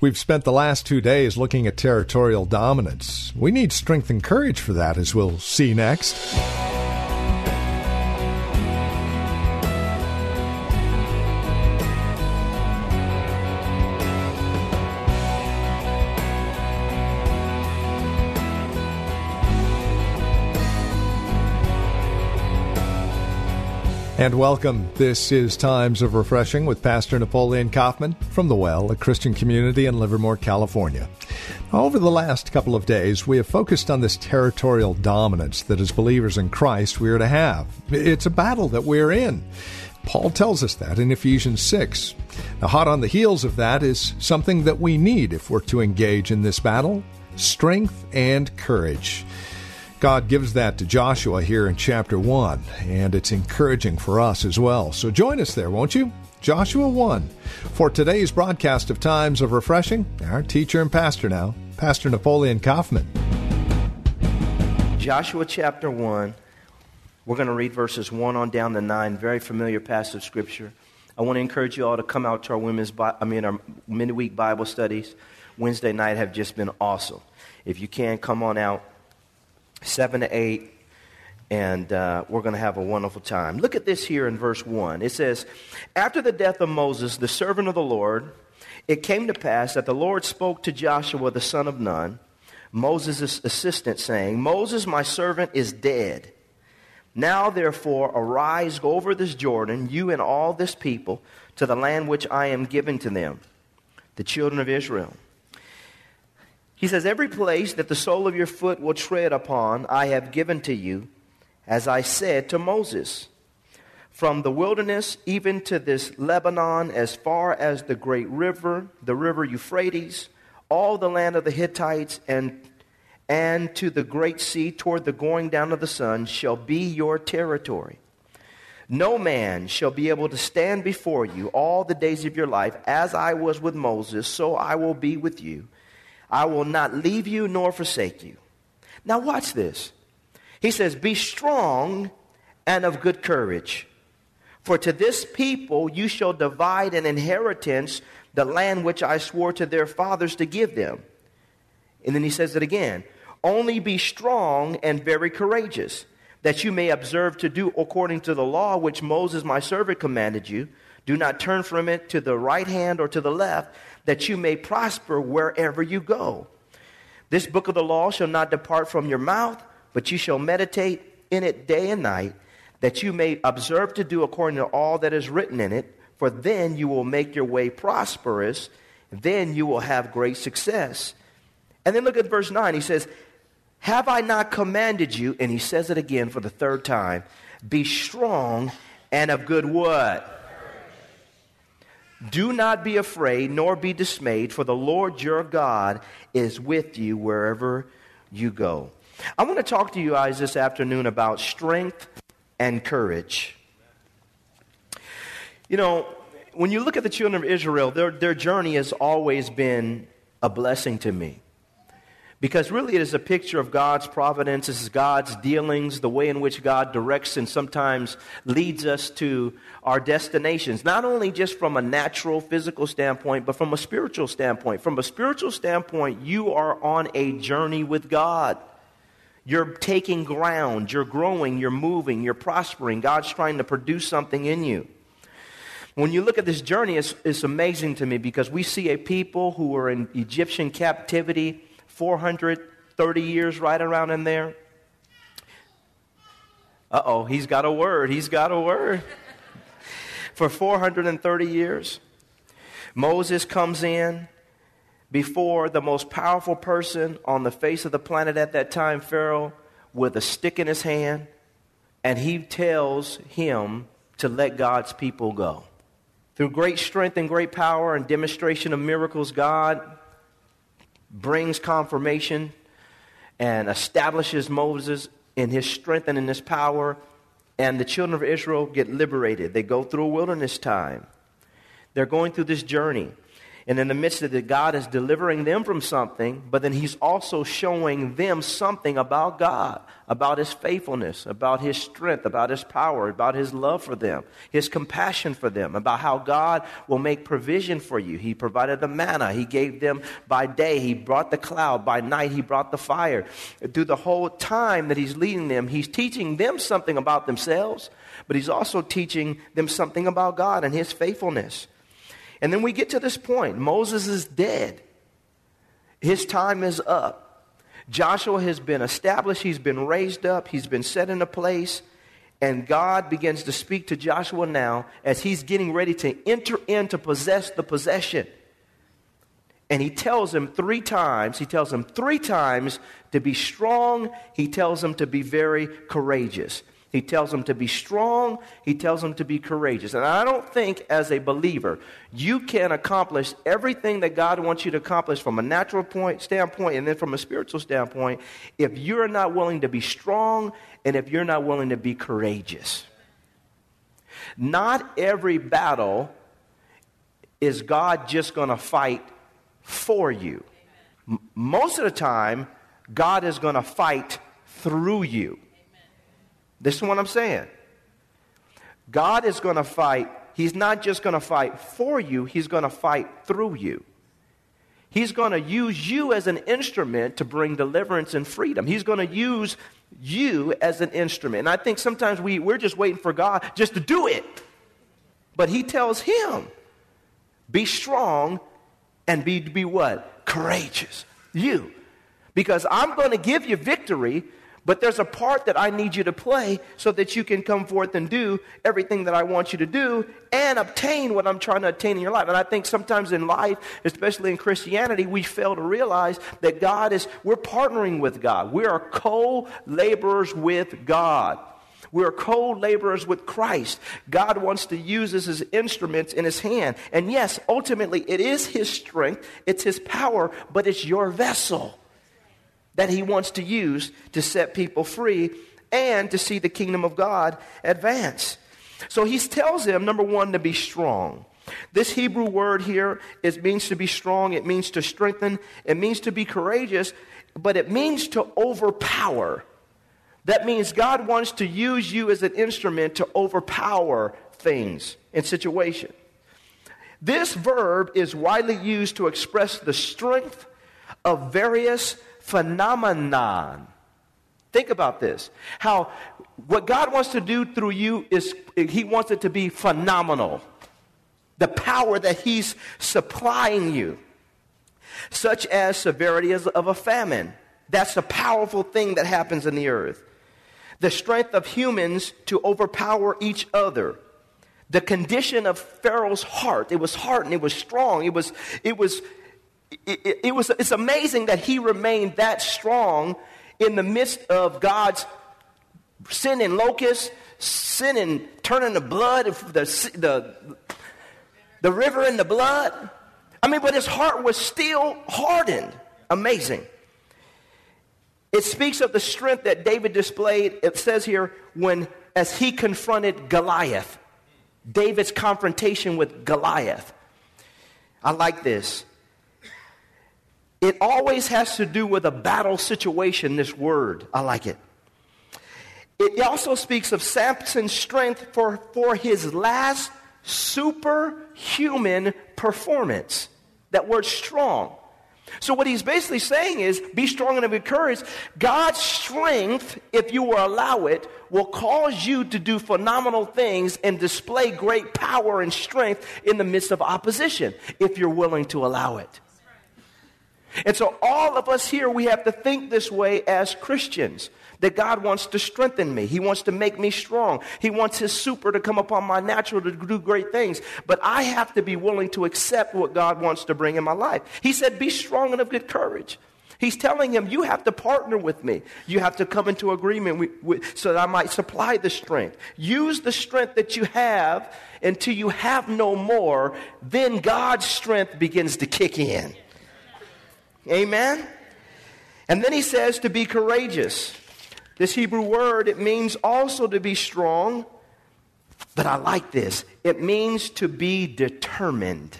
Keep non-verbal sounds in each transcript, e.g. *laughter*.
We've spent the last two days looking at territorial dominance. We need strength and courage for that, as we'll see next. And welcome. This is Times of Refreshing with Pastor Napoleon Kaufman from The Well, a Christian community in Livermore, California. Over the last couple of days, we have focused on this territorial dominance that as believers in Christ we are to have. It's a battle that we're in. Paul tells us that in Ephesians 6. Now, hot on the heels of that is something that we need if we're to engage in this battle strength and courage. God gives that to Joshua here in chapter 1, and it's encouraging for us as well. So join us there, won't you? Joshua 1. For today's broadcast of Times of Refreshing, our teacher and pastor now, Pastor Napoleon Kaufman. Joshua chapter 1. We're going to read verses 1 on down to 9. Very familiar passage of Scripture. I want to encourage you all to come out to our women's, I mean, our midweek Bible studies. Wednesday night have just been awesome. If you can, come on out. 7 to 8, and uh, we're going to have a wonderful time. Look at this here in verse 1. It says, After the death of Moses, the servant of the Lord, it came to pass that the Lord spoke to Joshua the son of Nun, Moses' assistant, saying, Moses, my servant, is dead. Now, therefore, arise, go over this Jordan, you and all this people, to the land which I am giving to them, the children of Israel. He says, Every place that the sole of your foot will tread upon, I have given to you, as I said to Moses. From the wilderness even to this Lebanon, as far as the great river, the river Euphrates, all the land of the Hittites, and, and to the great sea toward the going down of the sun, shall be your territory. No man shall be able to stand before you all the days of your life. As I was with Moses, so I will be with you I will not leave you nor forsake you. Now, watch this. He says, Be strong and of good courage. For to this people you shall divide an inheritance, the land which I swore to their fathers to give them. And then he says it again Only be strong and very courageous, that you may observe to do according to the law which Moses my servant commanded you. Do not turn from it to the right hand or to the left that you may prosper wherever you go. This book of the law shall not depart from your mouth, but you shall meditate in it day and night, that you may observe to do according to all that is written in it, for then you will make your way prosperous, then you will have great success. And then look at verse 9. He says, Have I not commanded you? And he says it again for the third time be strong and of good what? Do not be afraid, nor be dismayed, for the Lord your God is with you wherever you go. I want to talk to you guys this afternoon about strength and courage. You know, when you look at the children of Israel, their, their journey has always been a blessing to me. Because really, it is a picture of God's providence, this is God's dealings, the way in which God directs and sometimes leads us to our destinations, not only just from a natural, physical standpoint, but from a spiritual standpoint. From a spiritual standpoint, you are on a journey with God. You're taking ground, you're growing, you're moving, you're prospering. God's trying to produce something in you. When you look at this journey, it's, it's amazing to me because we see a people who are in Egyptian captivity 430 years right around in there. Uh oh, he's got a word. He's got a word. For 430 years, Moses comes in before the most powerful person on the face of the planet at that time, Pharaoh, with a stick in his hand, and he tells him to let God's people go. Through great strength and great power and demonstration of miracles, God brings confirmation and establishes Moses in his strength and in his power. And the children of Israel get liberated. They go through a wilderness time. They're going through this journey. And in the midst of it, God is delivering them from something, but then He's also showing them something about God, about His faithfulness, about His strength, about His power, about His love for them, His compassion for them, about how God will make provision for you. He provided the manna. He gave them by day. He brought the cloud. By night, He brought the fire. Through the whole time that He's leading them, He's teaching them something about themselves, but He's also teaching them something about God and His faithfulness. And then we get to this point Moses is dead, his time is up. Joshua has been established, he's been raised up, he's been set in a place. And God begins to speak to Joshua now as he's getting ready to enter in to possess the possession. And he tells him three times, he tells him three times to be strong, he tells him to be very courageous. He tells them to be strong. He tells them to be courageous. And I don't think, as a believer, you can accomplish everything that God wants you to accomplish from a natural point, standpoint and then from a spiritual standpoint if you're not willing to be strong and if you're not willing to be courageous. Not every battle is God just going to fight for you. Most of the time, God is going to fight through you. This is what I'm saying. God is going to fight. He's not just going to fight for you, He's going to fight through you. He's going to use you as an instrument to bring deliverance and freedom. He's going to use you as an instrument. And I think sometimes we, we're just waiting for God just to do it. But He tells him, be strong and be, be what? Courageous. You. Because I'm going to give you victory but there's a part that I need you to play so that you can come forth and do everything that I want you to do and obtain what I'm trying to attain in your life. And I think sometimes in life, especially in Christianity, we fail to realize that God is, we're partnering with God. We are co laborers with God. We're co laborers with Christ. God wants to use us as instruments in His hand. And yes, ultimately, it is His strength, it's His power, but it's your vessel that he wants to use to set people free and to see the kingdom of God advance. So he tells them, number one, to be strong. This Hebrew word here it means to be strong, it means to strengthen, it means to be courageous, but it means to overpower. That means God wants to use you as an instrument to overpower things and situation. This verb is widely used to express the strength of various phenomenon. Think about this. How what God wants to do through you is He wants it to be phenomenal. The power that He's supplying you, such as severity of a famine. That's a powerful thing that happens in the earth. The strength of humans to overpower each other. The condition of Pharaoh's heart. It was hardened. It was strong. It was, it was it, it, was, it's amazing that he remained that strong in the midst of God's sending locusts, sending, turning the blood, the, the, the river in the blood. I mean, but his heart was still hardened. Amazing. It speaks of the strength that David displayed. It says here, when as he confronted Goliath, David's confrontation with Goliath. I like this. It always has to do with a battle situation, this word. I like it. It also speaks of Samson's strength for, for his last superhuman performance. That word strong. So, what he's basically saying is be strong and be courage. God's strength, if you will allow it, will cause you to do phenomenal things and display great power and strength in the midst of opposition, if you're willing to allow it. And so, all of us here, we have to think this way as Christians that God wants to strengthen me. He wants to make me strong. He wants His super to come upon my natural to do great things. But I have to be willing to accept what God wants to bring in my life. He said, Be strong and of good courage. He's telling him, You have to partner with me. You have to come into agreement with, with, so that I might supply the strength. Use the strength that you have until you have no more. Then God's strength begins to kick in. Amen? And then he says to be courageous. This Hebrew word, it means also to be strong, but I like this. It means to be determined.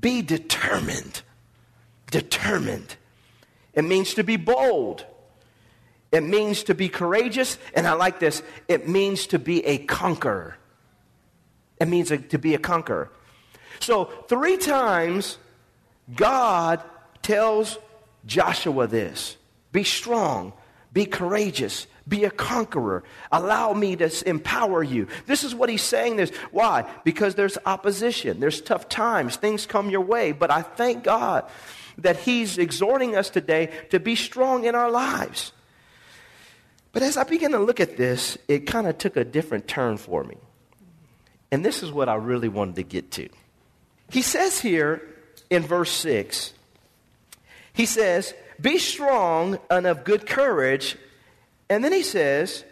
Be determined. Determined. It means to be bold. It means to be courageous. And I like this. It means to be a conqueror. It means to be a conqueror. So, three times, God tells Joshua this be strong, be courageous, be a conqueror. Allow me to empower you. This is what he's saying this. Why? Because there's opposition, there's tough times, things come your way. But I thank God that he's exhorting us today to be strong in our lives. But as I began to look at this, it kind of took a different turn for me. And this is what I really wanted to get to. He says here in verse 6, he says, Be strong and of good courage. And then he says,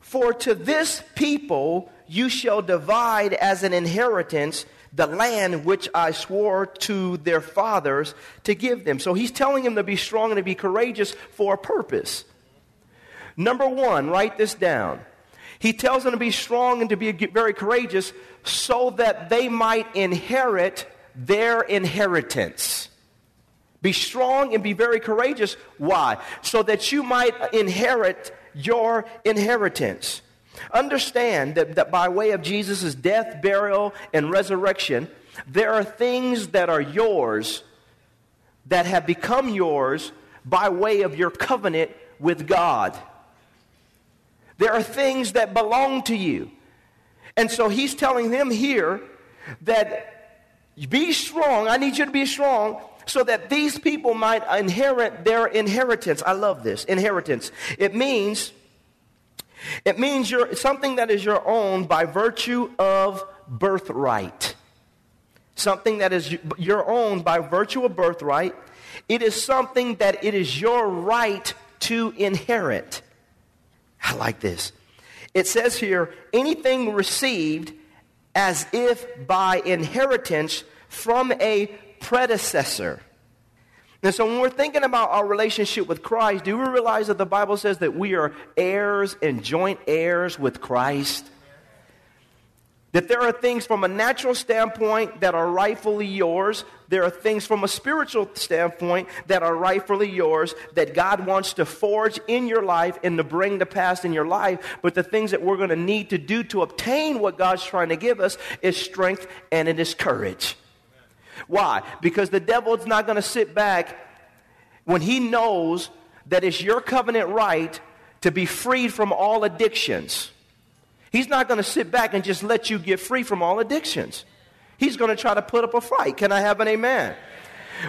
For to this people you shall divide as an inheritance the land which I swore to their fathers to give them. So he's telling them to be strong and to be courageous for a purpose. Number one, write this down. He tells them to be strong and to be very courageous so that they might inherit their inheritance. Be strong and be very courageous. Why? So that you might inherit your inheritance. Understand that, that by way of Jesus' death, burial, and resurrection, there are things that are yours that have become yours by way of your covenant with God. There are things that belong to you. And so he's telling them here that be strong. I need you to be strong so that these people might inherit their inheritance. I love this inheritance. It means it means something that is your own by virtue of birthright. Something that is your own by virtue of birthright. It is something that it is your right to inherit. I like this. It says here anything received as if by inheritance from a predecessor. And so when we're thinking about our relationship with Christ, do we realize that the Bible says that we are heirs and joint heirs with Christ? That there are things from a natural standpoint that are rightfully yours. There are things from a spiritual standpoint that are rightfully yours that God wants to forge in your life and to bring to pass in your life. But the things that we're going to need to do to obtain what God's trying to give us is strength and it is courage. Why? Because the devil is not going to sit back when he knows that it's your covenant right to be freed from all addictions. He's not going to sit back and just let you get free from all addictions. He's going to try to put up a fight. Can I have an amen?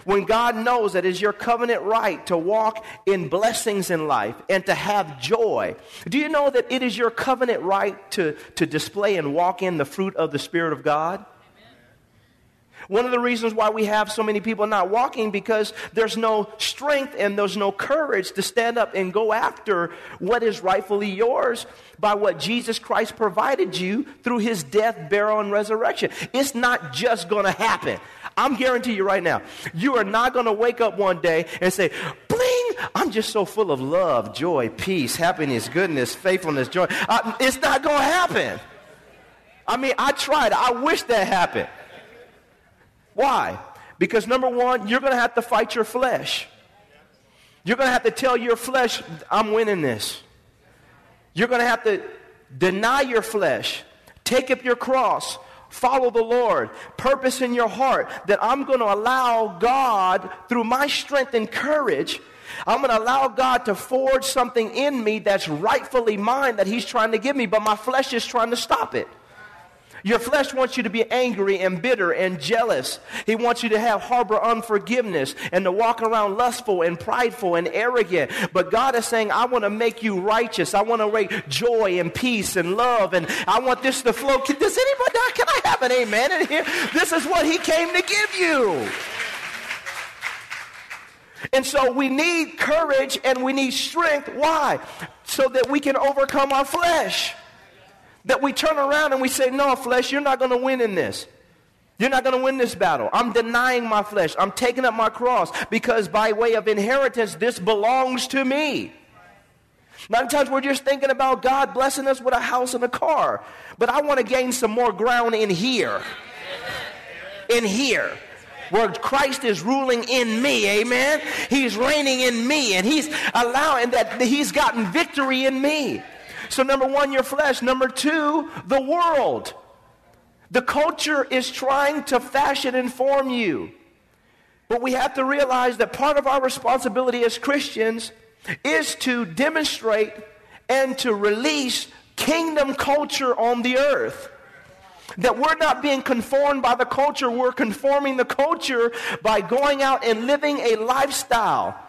When God knows that it's your covenant right to walk in blessings in life and to have joy, do you know that it is your covenant right to, to display and walk in the fruit of the Spirit of God? One of the reasons why we have so many people not walking because there's no strength and there's no courage to stand up and go after what is rightfully yours by what Jesus Christ provided you through his death, burial, and resurrection. It's not just going to happen. I'm guarantee you right now, you are not going to wake up one day and say, bling, I'm just so full of love, joy, peace, happiness, goodness, faithfulness, joy. Uh, it's not going to happen. I mean, I tried. I wish that happened. Why? Because number one, you're going to have to fight your flesh. You're going to have to tell your flesh, I'm winning this. You're going to have to deny your flesh, take up your cross, follow the Lord, purpose in your heart that I'm going to allow God, through my strength and courage, I'm going to allow God to forge something in me that's rightfully mine that He's trying to give me, but my flesh is trying to stop it. Your flesh wants you to be angry and bitter and jealous. He wants you to have harbor unforgiveness and to walk around lustful and prideful and arrogant. But God is saying, I want to make you righteous. I want to make joy and peace and love. And I want this to flow. Does anybody, can I have an amen in here? This is what He came to give you. And so we need courage and we need strength. Why? So that we can overcome our flesh. That we turn around and we say, No, flesh, you're not going to win in this. You're not going to win this battle. I'm denying my flesh. I'm taking up my cross because by way of inheritance, this belongs to me. Nine times we're just thinking about God blessing us with a house and a car. But I want to gain some more ground in here. In here where Christ is ruling in me, amen? He's reigning in me and he's allowing that he's gotten victory in me. So, number one, your flesh. Number two, the world. The culture is trying to fashion and form you. But we have to realize that part of our responsibility as Christians is to demonstrate and to release kingdom culture on the earth. That we're not being conformed by the culture, we're conforming the culture by going out and living a lifestyle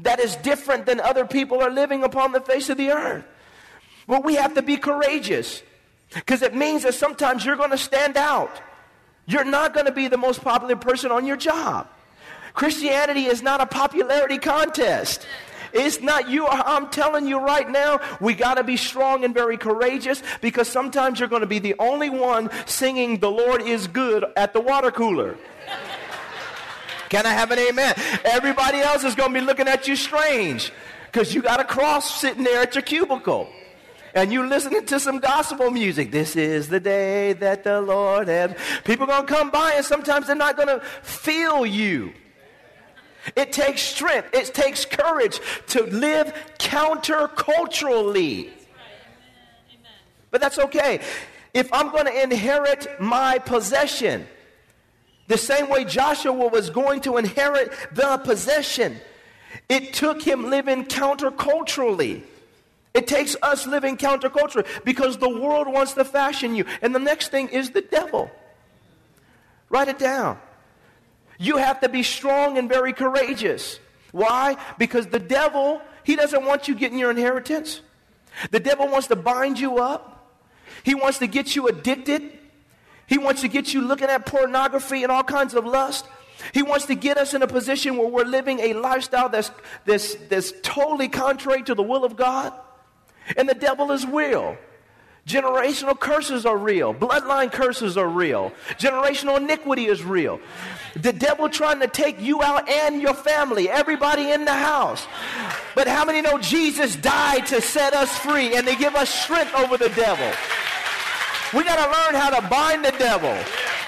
that is different than other people are living upon the face of the earth. But we have to be courageous because it means that sometimes you're going to stand out. You're not going to be the most popular person on your job. Christianity is not a popularity contest. It's not you. I'm telling you right now, we got to be strong and very courageous because sometimes you're going to be the only one singing The Lord is Good at the water cooler. Can I have an amen? Everybody else is going to be looking at you strange because you got a cross sitting there at your cubicle and you listening to some gospel music. This is the day that the Lord has. People are going to come by and sometimes they're not going to feel you. It takes strength, it takes courage to live counterculturally. But that's okay. If I'm going to inherit my possession, the same way Joshua was going to inherit the possession, it took him living counterculturally. It takes us living counterculture because the world wants to fashion you. And the next thing is the devil. Write it down. You have to be strong and very courageous. Why? Because the devil, he doesn't want you getting your inheritance. The devil wants to bind you up. He wants to get you addicted. He wants to get you looking at pornography and all kinds of lust. He wants to get us in a position where we're living a lifestyle that's, that's, that's totally contrary to the will of God. And the devil is real. Generational curses are real. Bloodline curses are real. Generational iniquity is real. The devil trying to take you out and your family, everybody in the house. But how many know Jesus died to set us free and to give us strength over the devil? We got to learn how to bind the devil.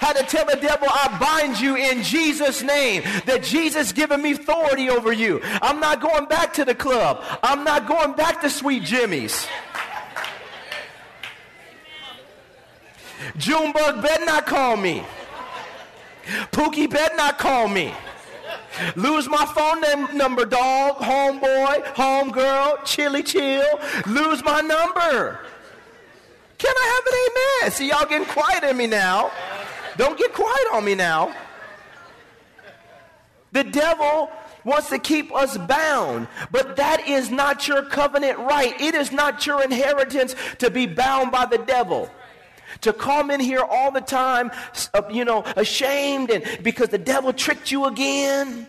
How to tell the devil, I bind you in Jesus' name. That Jesus given me authority over you. I'm not going back to the club. I'm not going back to Sweet Jimmy's. Junebug better not call me. Pookie better not call me. Lose my phone name, number, dog, homeboy, homegirl, chilly chill. Lose my number. Can I have an amen? See, y'all getting quiet in me now. Don't get quiet on me now. The devil wants to keep us bound, but that is not your covenant right. It is not your inheritance to be bound by the devil to come in here all the time, uh, you know, ashamed and because the devil tricked you again.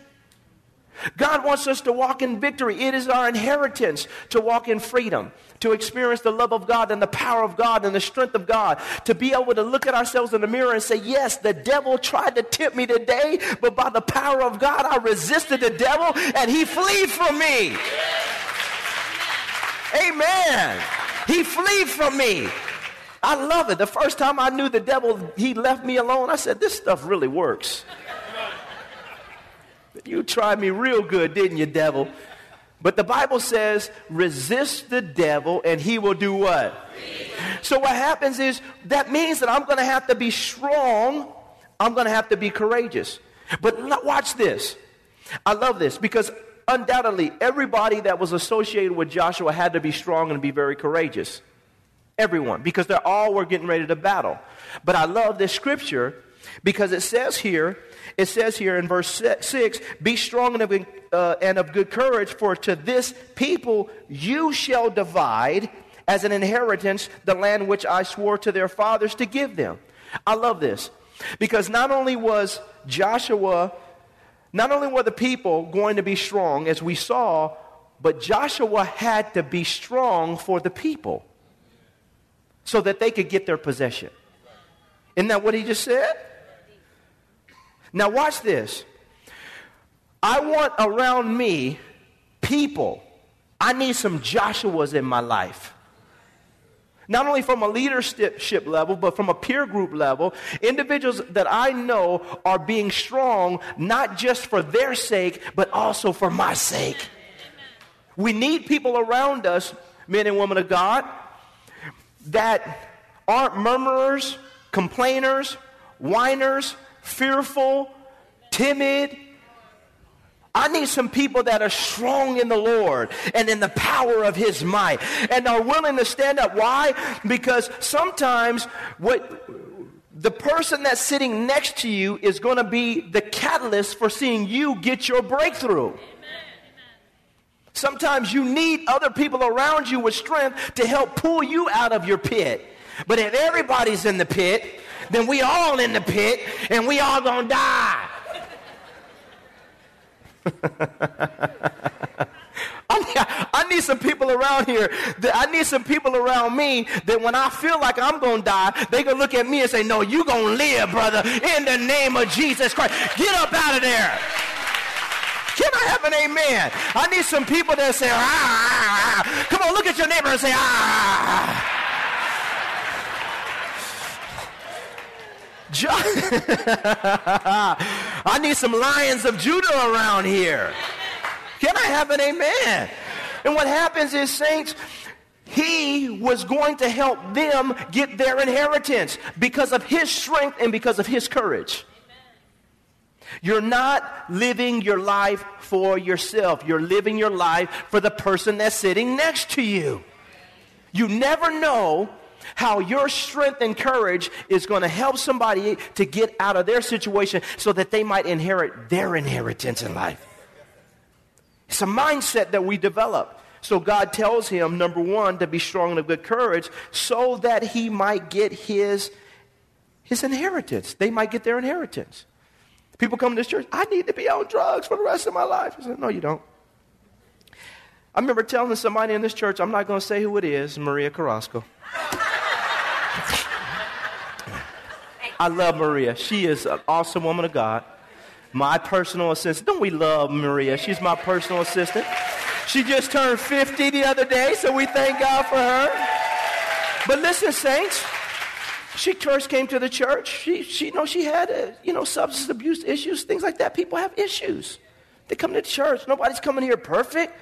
God wants us to walk in victory. It is our inheritance to walk in freedom, to experience the love of God and the power of God and the strength of God, to be able to look at ourselves in the mirror and say, Yes, the devil tried to tempt me today, but by the power of God, I resisted the devil and he flee from me. Amen. He flee from me. I love it. The first time I knew the devil, he left me alone, I said, This stuff really works. You tried me real good, didn't you, devil? But the Bible says, resist the devil and he will do what? So what happens is that means that I'm going to have to be strong. I'm going to have to be courageous. But watch this. I love this because undoubtedly everybody that was associated with Joshua had to be strong and be very courageous. Everyone, because they all were getting ready to battle. But I love this scripture because it says here, it says here in verse 6, be strong and of, uh, and of good courage, for to this people you shall divide as an inheritance the land which I swore to their fathers to give them. I love this because not only was Joshua Not only were the people going to be strong, as we saw, but Joshua had to be strong for the people so that they could get their possession. Isn't that what he just said? Now, watch this. I want around me people. I need some Joshuas in my life. Not only from a leadership level, but from a peer group level, individuals that I know are being strong, not just for their sake, but also for my sake. We need people around us, men and women of God, that aren't murmurers, complainers, whiners, fearful, timid. I need some people that are strong in the Lord and in the power of His might and are willing to stand up. Why? Because sometimes what the person that's sitting next to you is going to be the catalyst for seeing you get your breakthrough. Sometimes you need other people around you with strength to help pull you out of your pit. But if everybody's in the pit, then we all in the pit and we all gonna die. *laughs* I need, some people around here. That, I need some people around me that when I feel like I'm going to die, they can look at me and say, No, you going to live, brother, in the name of Jesus Christ. Get up out of there. Can I have an amen? I need some people that say, ah, ah, ah. Come on, look at your neighbor and say, ah. *laughs* I need some lions of Judah around here. Can I have an amen? And what happens is, saints, he was going to help them get their inheritance because of his strength and because of his courage. You're not living your life for yourself. You're living your life for the person that's sitting next to you. You never know how your strength and courage is going to help somebody to get out of their situation so that they might inherit their inheritance in life. It's a mindset that we develop. So God tells him, number one, to be strong and of good courage so that he might get his, his inheritance. They might get their inheritance. People come to this church, I need to be on drugs for the rest of my life. I said, No, you don't. I remember telling somebody in this church, I'm not going to say who it is, Maria Carrasco. I love Maria. She is an awesome woman of God. My personal assistant. Don't we love Maria? She's my personal assistant. She just turned 50 the other day, so we thank God for her. But listen, saints, she first came to the church. She, she, you know, she had, uh, you know, substance abuse issues, things like that. People have issues. They come to church. Nobody's coming here perfect.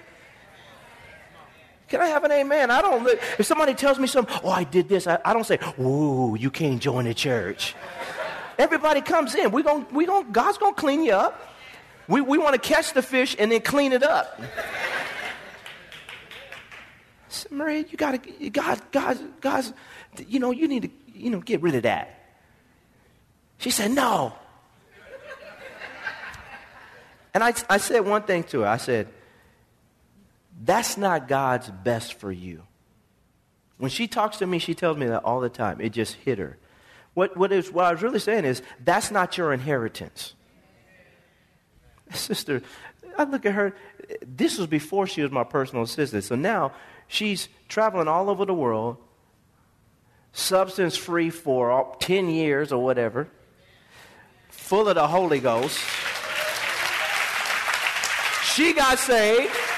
Can I have an amen? I don't. Look. If somebody tells me something, oh, I did this, I, I don't say, "Ooh, you can't join the church." Everybody comes in. We going we going to, God's gonna clean you up. We we want to catch the fish and then clean it up. Maria, you gotta, God, God, God's, you know, you need to, you know, get rid of that. She said, no. And I, I said one thing to her. I said, that's not God's best for you. When she talks to me, she tells me that all the time. It just hit her. What, what, is, what I was really saying is, that's not your inheritance. Sister, I look at her. This was before she was my personal assistant. So now she's traveling all over the world, substance free for 10 years or whatever, full of the Holy Ghost. She got saved.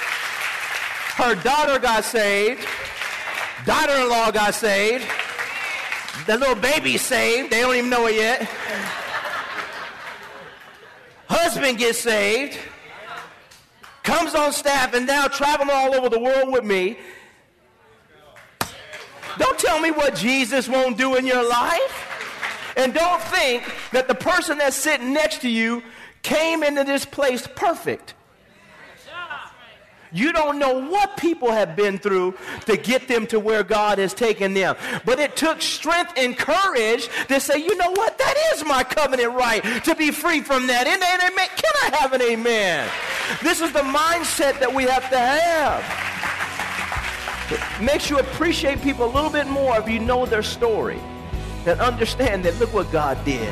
Her daughter got saved. Daughter in law got saved. The little baby saved. They don't even know it yet. Husband gets saved. Comes on staff and now traveling all over the world with me. Don't tell me what Jesus won't do in your life. And don't think that the person that's sitting next to you came into this place perfect. You don't know what people have been through to get them to where God has taken them. But it took strength and courage to say, you know what? That is my covenant right to be free from that. And, and, and can I have an amen? This is the mindset that we have to have. It makes you appreciate people a little bit more if you know their story and understand that look what God did.